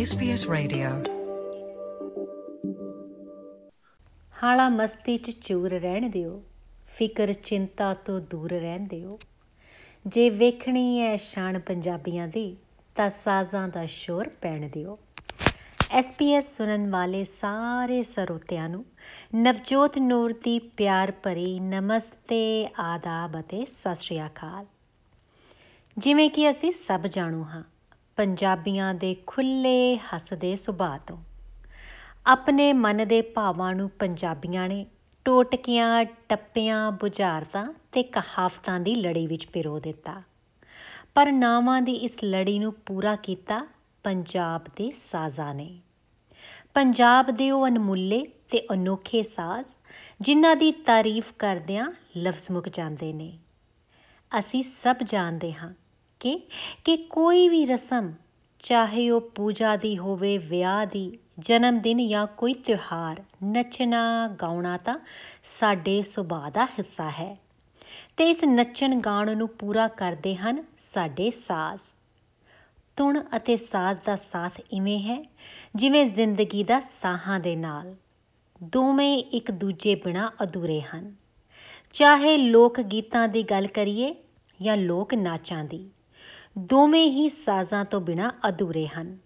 SBS Radio. ਹਾਲਾ ਮਸਤੀ 'ਚ ਚੂਰ ਰਹਿਣ ਦਿਓ, ਫਿਕਰ ਚਿੰਤਾ ਤੋਂ ਦੂਰ ਰਹਿਣ ਦਿਓ। ਜੇ ਵੇਖਣੀ ਐ ਸ਼ਾਨ ਪੰਜਾਬੀਆਂ ਦੀ, ਤਾਂ ਸਾਜ਼ਾਂ ਦਾ ਸ਼ੋਰ ਪੈਣ ਦਿਓ। SBS ਸੁਣਨ ਵਾਲੇ ਸਾਰੇ ਸਰੋਤਿਆਂ ਨੂੰ, ਨਵਜੋਤ ਨੂਰ ਦੀ ਪਿਆਰ ਭਰੀ ਨਮਸਤੇ, ਆਦਾਬ ਅਤੇ ਸਤਿ ਸ਼੍ਰੀ ਅਕਾਲ। ਜਿਵੇਂ ਕਿ ਅਸੀਂ ਸਭ ਜਾਣੂ ਹਾਂ ਪੰਜਾਬੀਆਂ ਦੇ ਖੁੱਲੇ ਹੱਸਦੇ ਸੁਭਾਅ ਤੋਂ। ਆਪਣੇ ਮਨ ਦੇ ਭਾਵਾਂ ਨੂੰ ਪੰਜਾਬੀਆਂ ਨੇ ਟੋਟਕਿਆਂ, ਟੱਪਿਆਂ, ਬੁਝਾਰਤਾਂ ਤੇ ਕਹਾਵਤਾਂ ਦੀ ਲੜੀ ਵਿੱਚ ਪਿਰੋ ਦਿੱਤਾ। ਪਰ ਨਾਵਾਂ ਦੀ ਇਸ ਲੜੀ ਨੂੰ ਪੂਰਾ ਕੀਤਾ ਪੰਜਾਬ ਦੇ ਸਾਜ਼ਾਂ ਨੇ। ਪੰਜਾਬ ਦੇ ਉਹ ਅਨਮੁੱਲੇ ਤੇ ਅਨੋਖੇ ਸਾਜ਼ ਜਿਨ੍ਹਾਂ ਦੀ ਤਾਰੀਫ ਕਰਦਿਆਂ ਲਫ਼ਜ਼ ਮੁੱਕ ਜਾਂਦੇ ਨੇ। ਅਸੀਂ ਸਭ ਜਾਣਦੇ ਹਾਂ ਕਿ ਕਿ ਕੋਈ ਵੀ ਰਸਮ, ਚਾਹੇ ਉਹ ਪੂਜਾ ਦੀ ਹੋਵੇ, ਵਿਆਹ ਦੀ, ਜਨਮ ਦਿਨ ਜਾਂ ਕੋਈ ਤਿਉਹਾਰ, ਨੱਚਣਾ, ਗਾਉਣਾ ਤਾਂ ਸਾਡੇ ਸੁਭਾਅ ਦਾ ਹਿੱਸਾ ਹੈ। ਤੇ ਇਸ ਨੱਚਣ ਗਾਉਣ ਨੂੰ ਪੂਰਾ ਕਰਦੇ ਹਨ ਸਾਡੇ ਸਾਜ਼। ਤੁਣ ਅਤੇ ਸਾਜ਼ ਦਾ ਸਾਥ ਇਵੇਂ ਹੈ, ਜਿਵੇਂ ਜ਼ਿੰਦਗੀ ਦਾ ਸਾਹਾਂ ਦੇ ਨਾਲ। ਦੋਵੇਂ ਇੱਕ ਦੂਜੇ ਬਿਨਾ ਅਧੂਰੇ ਹਨ। ਚਾਹੇ ਲੋਕ ਗੀਤਾਂ ਦੀ ਗੱਲ ਕਰੀਏ ਜਾਂ ਲੋਕ ਨਾਚਾਂ ਦੀ। ਦੋਵੇਂ ਹੀ ਸਾਜ਼ਾਂ ਤੋਂ ਬਿਨਾ ਅਧੂਰੇ ਹਨ।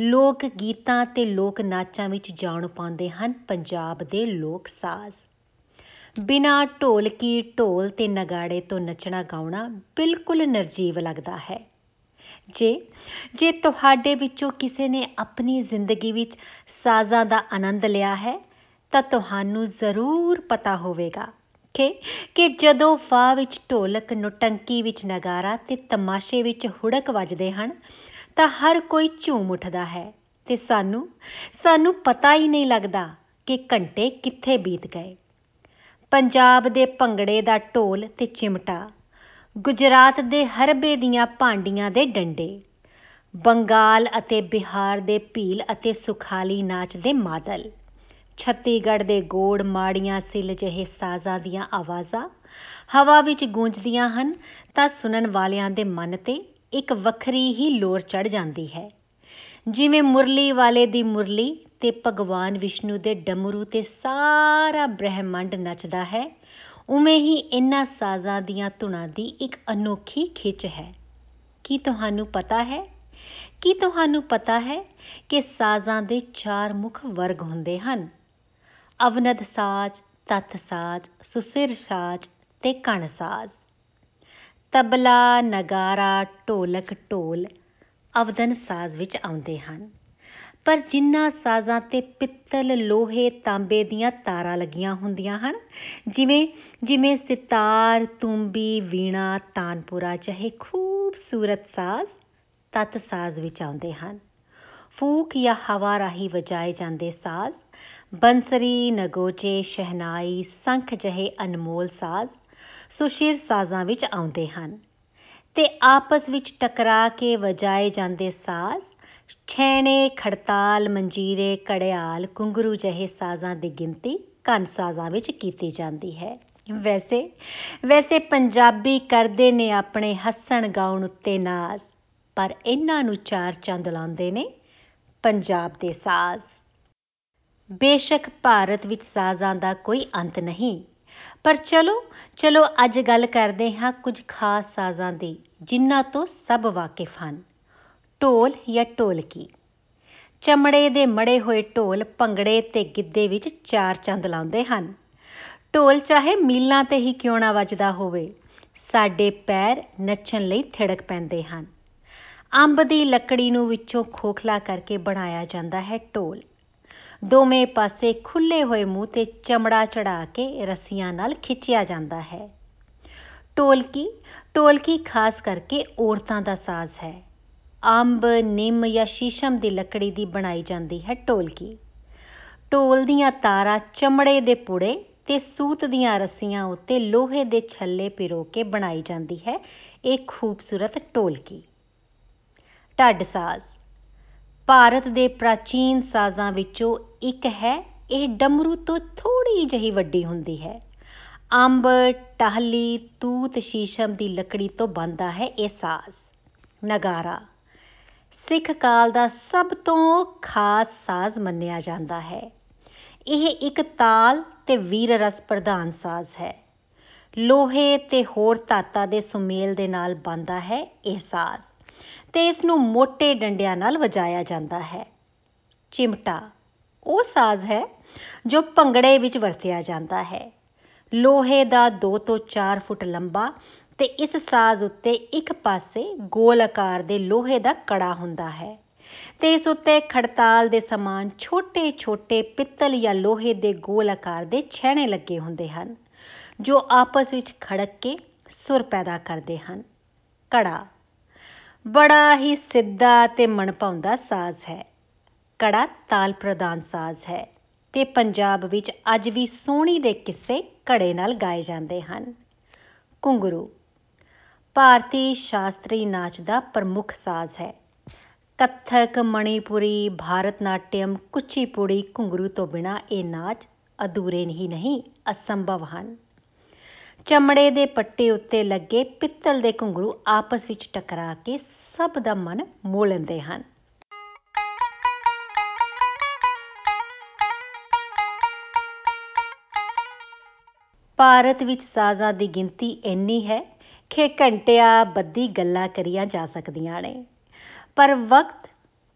ਲੋਕ ਗੀਤਾਂ ਤੇ ਲੋਕ ਨਾਚਾਂ ਵਿੱਚ ਜਾਣ ਪਾਉਂਦੇ ਹਨ। ਪੰਜਾਬ ਦੇ ਲੋਕ ਸਾਜ਼। ਬਿਨਾ ਢੋਲਕੀ ਢੋਲ ਤੇ ਨਗਾੜੇ ਤੋਂ ਨੱਚਣਾ ਗਾਉਣਾ ਬਿਲਕੁਲ ਨਰਜੀਵ ਲੱਗਦਾ ਹੈ। ਜੇ ਜੇ ਤੁਹਾਡੇ ਵਿੱਚੋਂ ਕਿਸੇ ਨੇ ਆਪਣੀ ਜ਼ਿੰਦਗੀ ਵਿੱਚ ਸਾਜ਼ਾਂ ਦਾ ਆਨੰਦ ਲਿਆ ਹੈ, ਤਾਂ ਤੁਹਾਨੂੰ ਜ਼ਰੂਰ ਪਤਾ ਹੋਵੇਗਾ ਕਿ ਕਿ ਜਦੋਂ ਫਾ ਵਿੱਚ ਢੋਲਕ ਨੁਟੰਕੀ ਵਿੱਚ ਨਗਾਰਾ ਤੇ ਤਮਾਸ਼ੇ ਵਿੱਚ ਹੁੜਕ ਵੱਜਦੇ ਹਨ, ਤਾਂ ਹਰ ਕੋਈ ਝੂਮ ਉੱਠਦਾ ਹੈ ਤੇ ਸਾਨੂੰ ਸਾਨੂੰ ਪਤਾ ਹੀ ਨਹੀਂ ਲੱਗਦਾ ਕਿ ਘੰਟੇ ਕਿੱਥੇ ਬੀਤ ਗਏ। ਪੰਜਾਬ ਦੇ ਭੰਗੜੇ ਦਾ ਢੋਲ ਤੇ ਚਿਮਟਾ, ਗੁਜਰਾਤ ਦੇ ਹਰਬੇ ਦੀਆਂ ਭਾਂਡੀਆਂ ਦੇ ਡੰਡੇ, ਬੰਗਾਲ ਅਤੇ ਬਿਹਾਰ ਦੇ ਭੀਲ ਅਤੇ ਸੁਖਾਲੀ ਨਾਚ ਦੇ ਮਾਦਲ। ਛੱਤੀਗੜ੍ਹ ਦੇ ਗੋੜ ਮਾੜੀਆਂ ਸਿਲ ਜਿਹੇ ਸਾਜ਼ਾਂ ਦੀਆਂ ਆਵਾਜ਼ਾਂ ਹਵਾ ਵਿੱਚ ਗੂੰਜਦੀਆਂ ਹਨ ਤਾਂ ਸੁਣਨ ਵਾਲਿਆਂ ਦੇ ਮਨ ਤੇ ਇੱਕ ਵੱਖਰੀ ਹੀ ਲੋਰ ਚੜ ਜਾਂਦੀ ਹੈ। ਜਿਵੇਂ ਮੁਰਲੀ ਵਾਲੇ ਦੀ ਮੁਰਲੀ ਤੇ ਭਗਵਾਨ ਵਿਸ਼ਨੂੰ ਦੇ ਡਮਰੂ ਤੇ ਸਾਰਾ ਬ੍ਰਹਿਮੰਡ ਨੱਚਦਾ ਹੈ, ਉਵੇਂ ਹੀ ਇਹਨਾਂ ਸਾਜ਼ਾਂ ਦੀਆਂ ਧੁਨਾਂ ਦੀ ਇੱਕ ਅਨੋਖੀ ਖਿੱਚ ਹੈ। ਕੀ ਤੁਹਾਨੂੰ ਪਤਾ ਹੈ? ਕੀ ਤੁਹਾਨੂੰ ਪਤਾ ਹੈ ਕਿ ਸਾਜ਼ਾਂ ਦੇ ਚਾਰ ਮੁੱਖ ਵਰਗ ਹੁੰਦੇ ਹਨ? ਅਵਨਦ ਸਾਜ਼, ਤਤ ਸਾਜ਼, ਸੁਸਿਰ ਸਾਜ਼ ਤੇ ਕਣ ਸਾਜ਼। ਤਬਲਾ, ਨਗਾਰਾ, ਢੋਲਕ, ਢੋਲ ਅਵਦਨ ਸਾਜ਼ ਵਿੱਚ ਆਉਂਦੇ ਹਨ। ਪਰ ਜਿਨ੍ਹਾਂ ਸਾਜ਼ਾਂ ਤੇ ਪਿੱਤਲ ਲੋਹੇ ਤਾਂਬੇ ਦੀਆਂ ਤਾਰਾਂ ਲੱਗੀਆਂ ਹੁੰਦੀਆਂ ਹਨ, ਜਿਵੇਂ ਜਿਵੇਂ ਸਿਤਾਰ, ਤੁੰਬੀ, ਵੀਣਾ, ਤਾਨਪੁਰਾ, ਚਾਹੇ ਖੂਬਸੂਰਤ ਸਾਜ਼ ਤਤ ਸਾਜ਼ ਵਿੱਚ ਆਉਂਦੇ ਹਨ। ਫੂਕ ਜਾਂ ਹਵਾ ਰਾਹੀਂ ਵਜਾਏ ਜਾਂਦੇ ਸਾਜ਼, ਬੰਸਰੀ, ਨਗੋਚੇ, ਸ਼ਹਿਨਾਈ, ਸੰਖ ਜਿਹੇ ਅਨਮੋਲ ਸਾਜ਼ ਸੁਸ਼ੀਰ ਸਾਜ਼ਾਂ ਵਿੱਚ ਆਉਂਦੇ ਹਨ। ਤੇ ਆਪਸ ਵਿੱਚ ਟਕਰਾ ਕੇ ਵਜਾਏ ਜਾਂਦੇ ਸਾਜ਼, ਛੈਣੇ, ਖੜਤਾਲ, ਮੰਜੀਰੇ ਕੜਿਆਲ ਕੁੰਗਰੂ ਜਿਹੇ ਸਾਜ਼ਾਂ ਦੀ ਗਿਣਤੀ ਕੰਨ ਸਾਜ਼ਾਂ ਵਿੱਚ ਕੀਤੀ ਜਾਂਦੀ ਹੈ। ਵੈਸੇ ਵੈਸੇ ਪੰਜਾਬੀ ਕਰਦੇ ਨੇ ਆਪਣੇ ਹੱਸਣ ਗਾਉਣ ਉੱਤੇ ਨਾਜ਼, ਪਰ ਇਹਨਾਂ ਨੂੰ ਚਾਰ ਚੰਦ ਲਾਉਂਦੇ ਨੇ। ਪੰਜਾਬ ਦੇ ਸਾਜ਼। ਬੇਸ਼ੱਕ ਭਾਰਤ ਵਿੱਚ ਸਾਜ਼ਾਂ ਦਾ ਕੋਈ ਅੰਤ ਨਹੀਂ। ਪਰ ਚਲੋ ਚਲੋ ਅੱਜ ਗੱਲ ਕਰਦੇ ਹਾਂ ਕੁਝ ਖਾਸ ਸਾਜ਼ਾਂ ਦੀ, ਜਿਨ੍ਹਾਂ ਤੋਂ ਸਭ ਵਾਕਿਫ ਹਨ। ਢੋਲ ਜਾਂ ਢੋਲਕੀ। ਚਮੜੇ ਦੇ ਮੜੇ ਹੋਏ ਢੋਲ ਭੰਗੜੇ ਤੇ ਗਿੱਧੇ ਵਿੱਚ ਚਾਰ ਚੰਦ ਲਾਉਂਦੇ ਹਨ। ਢੋਲ ਚਾਹੇ ਮੀਲਾਂ ਤੇ ਹੀ ਕਿਉਂ ਨਾ ਵੱਜਦਾ ਹੋਵੇ, ਸਾਡੇ ਪੈਰ ਨੱਚਣ ਲਈ ਥਿੜਕ ਪੈਂਦੇ ਹਨ। ਅੰਬ ਦੀ ਲੱਕੜੀ ਨੂੰ ਵਿੱਚੋਂ ਖੋਖਲਾ ਕਰਕੇ ਬਣਾਇਆ ਜਾਂਦਾ ਹੈ ਢੋਲ। ਦੋਵੇਂ ਪਾਸੇ ਖੁੱਲੇ ਹੋਏ ਮੂੰਹ ਤੇ ਚਮੜਾ ਚੜਾ ਕੇ ਰੱਸੀਆਂ ਨਾਲ ਖਿੱਚਿਆ ਜਾਂਦਾ ਹੈ। ਢੋਲਕੀ ਢੋਲਕੀ ਖਾਸ ਕਰਕੇ ਔਰਤਾਂ ਦਾ ਸਾਜ਼ ਹੈ। ਅੰਬ, ਨਿੰਮ ਜਾਂ ਸ਼ੀਸ਼ਮ ਦੀ ਲੱਕੜੀ ਦੀ ਬਣਾਈ ਜਾਂਦੀ ਹੈ ਢੋਲਕੀ। ਢੋਲ ਦੀਆਂ ਤਾਰਾਂ ਚਮੜੇ ਦੇ ਪੁੜੇ ਤੇ ਸੂਤ ਦੀਆਂ ਰੱਸੀਆਂ ਉੱਤੇ ਲੋਹੇ ਦੇ ਛੱਲੇ ਪਿਰੋ ਕੇ ਬਣਾਈ ਜਾਂਦੀ ਹੈ। ਇਹ ਖੂਬਸੂਰਤ ਢੋਲਕੀ। ਢੱਡ ਸਾਜ਼। ਭਾਰਤ ਦੇ ਪ੍ਰਾਚੀਨ ਸਾਜ਼ਾਂ ਵਿੱਚੋਂ ਇੱਕ ਹੈ, ਇਹ ਡਮਰੂ ਤੋਂ ਥੋੜੀ ਜਿਹੀ ਵੱਡੀ ਹੁੰਦੀ ਹੈ। ਅੰਬ ਟਾਹਲੀ, ਤੂਤ ਸ਼ੀਸ਼ਮ ਦੀ ਲੱਕੜੀ ਤੋਂ ਬਣਦਾ ਹੈ ਇਹ ਸਾਜ਼। ਨਗਾਰਾ, ਸਿੱਖ ਕਾਲ ਦਾ ਸਭ ਤੋਂ ਖਾਸ ਸਾਜ਼ ਮੰਨਿਆ ਜਾਂਦਾ ਹੈ। ਇਹ ਇੱਕ ਤਾਲ ਤੇ ਵੀਰ ਰਸ ਪ੍ਰਧਾਨ ਸਾਜ਼ ਹੈ। ਲੋਹੇ ਤੇ ਹੋਰ ਧਾਤਾਂ ਦੇ ਸੁਮੇਲ ਦੇ ਨਾਲ ਬੰਦਾ ਹੈ ਇਹ ਸਾਜ਼। ਤੇ ਇਸ ਨੂੰ ਮੋٹے ਡੰਡਿਆਂ ਨਾਲ ਵਜਾਇਆ ਜਾਂਦਾ ਹੈ। ਚਿਮਟਾ ਉਹ ਸਾਜ਼ ਹੈ ਜੋ ਭੰਗੜੇ ਵਿੱਚ ਵਰਤਿਆ ਜਾਂਦਾ ਹੈ। ਲੋਹੇ ਦਾ 2 ਤੋਂ 4 ਫੁੱਟ ਲੰਬਾ ਤੇ ਇਸ ਸਾਜ਼ ਉੱਤੇ ਇੱਕ ਪਾਸੇ ਗੋਲ ਆਕਾਰ ਦੇ ਲੋਹੇ ਦਾ ਕੜਾ ਹੁੰਦਾ ਹੈ ਤੇ ਇਸ ਉੱਤੇ ਖੜਤਾਲ ਦੇ ਸਮਾਨ ਛੋਟੇ-ਛੋਟੇ ਪਿੱਤਲ ਜਾਂ ਲੋਹੇ ਦੇ ਗੋਲ ਆਕਾਰ ਦੇ ਛੈਣੇ ਲੱਗੇ ਹੁੰਦੇ ਹਨ, ਜੋ ਆਪਸ ਵਿੱਚ ਖੜਕ ਕੇ ਸੁਰ ਪੈਦਾ ਕਰਦੇ ਹਨ। ਕੜਾ ਬੜਾ ਹੀ ਸਿੱਧਾ ਤੇ ਮਨਪਾਉਂਦਾ ਸਾਜ਼ ਹੈ। ਕੜਾ ਤਾਲ ਪ੍ਰਦਾਨ ਸਾਜ਼ ਹੈ ਤੇ ਪੰਜਾਬ ਵਿੱਚ ਅੱਜ ਵੀ ਸੋਹਣੀ ਦੇ ਕਿੱਸੇ ਕੜੇ ਨਾਲ ਗਾਏ ਜਾਂਦੇ ਹਨ। ਘੁੰਗਰੂ, ਭਾਰਤੀ ਸ਼ਾਸਤਰੀ ਨਾਚ ਦਾ ਪ੍ਰਮੁੱਖ ਸਾਜ਼ ਹੈ। ਕੱਥਕ, ਮਣੀਪੁਰੀ, ਭਾਰਤਨਾਟਿਅਮ, ਕੁਚੀਪੁੜੀ ਘੁੰਗਰੂ ਤੋਂ ਬਿਨਾ ਇਹ ਨਾਚ ਅਧੂਰੇ ਨਹੀਂ ਨਹੀਂ, ਅਸੰਭਵ ਹਨ। ਚਮੜੇ ਦੇ ਪੱਟੇ ਉੱਤੇ ਲੱਗੇ ਪਿੱਤਲ ਦੇ ਘੁੰਗਰੂ ਆਪਸ ਵਿੱਚ ਟਕਰਾ ਕੇ ਸਭ ਦਾ ਮਨ ਮੋਹ ਲੈਂਦੇ ਹਨ। ਭਾਰਤ ਵਿੱਚ ਸਾਜ਼ਾਂ ਦੀ ਗਿਣਤੀ ਇੰਨੀ ਹੈ ਕਿ ਘੰਟਿਆਂ ਬੱਧੀ ਗੱਲਾਂ ਕਰੀਆਂ ਜਾ ਸਕਦੀਆਂ ਨੇ, ਪਰ ਵਕਤ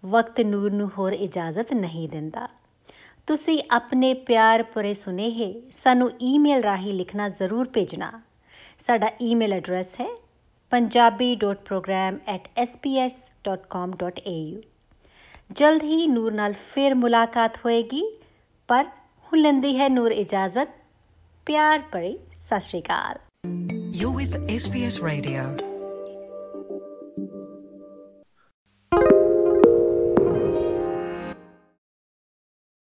ਵਕਤ ਨੂਰ ਨੂੰ ਹੋਰ ਇਜਾਜ਼ਤ ਨਹੀਂ ਦਿੰਦਾ। ਤੁਸੀਂ ਆਪਣੇ ਪਿਆਰ ਭਰੇ ਸੁਨੇਹੇ ਸਾਨੂੰ ਈਮੇਲ ਰਾਹੀਂ ਲਿਖਣਾ ਜ਼ਰੂਰ ਭੇਜਣਾ ਸਾਡਾ ਈਮੇਲ ਐਡਰੈਸ ਹੈ punjabi.program@sps.com.au ਜਲਦ ਹੀ ਨੂਰ ਨਾਲ ਫੇਰ ਮੁਲਾਕਾਤ ਹੋਏਗੀ ਪਰ ਹੁਣ ਲੈਂਦੀ ਹੈ ਨੂਰ ਇਜਾਜ਼ਤ ਪਿਆਰ ਭਰੀ ਸਤਿ ਸ਼੍ਰੀ ਅਕਾਲ You're with SBS Radio.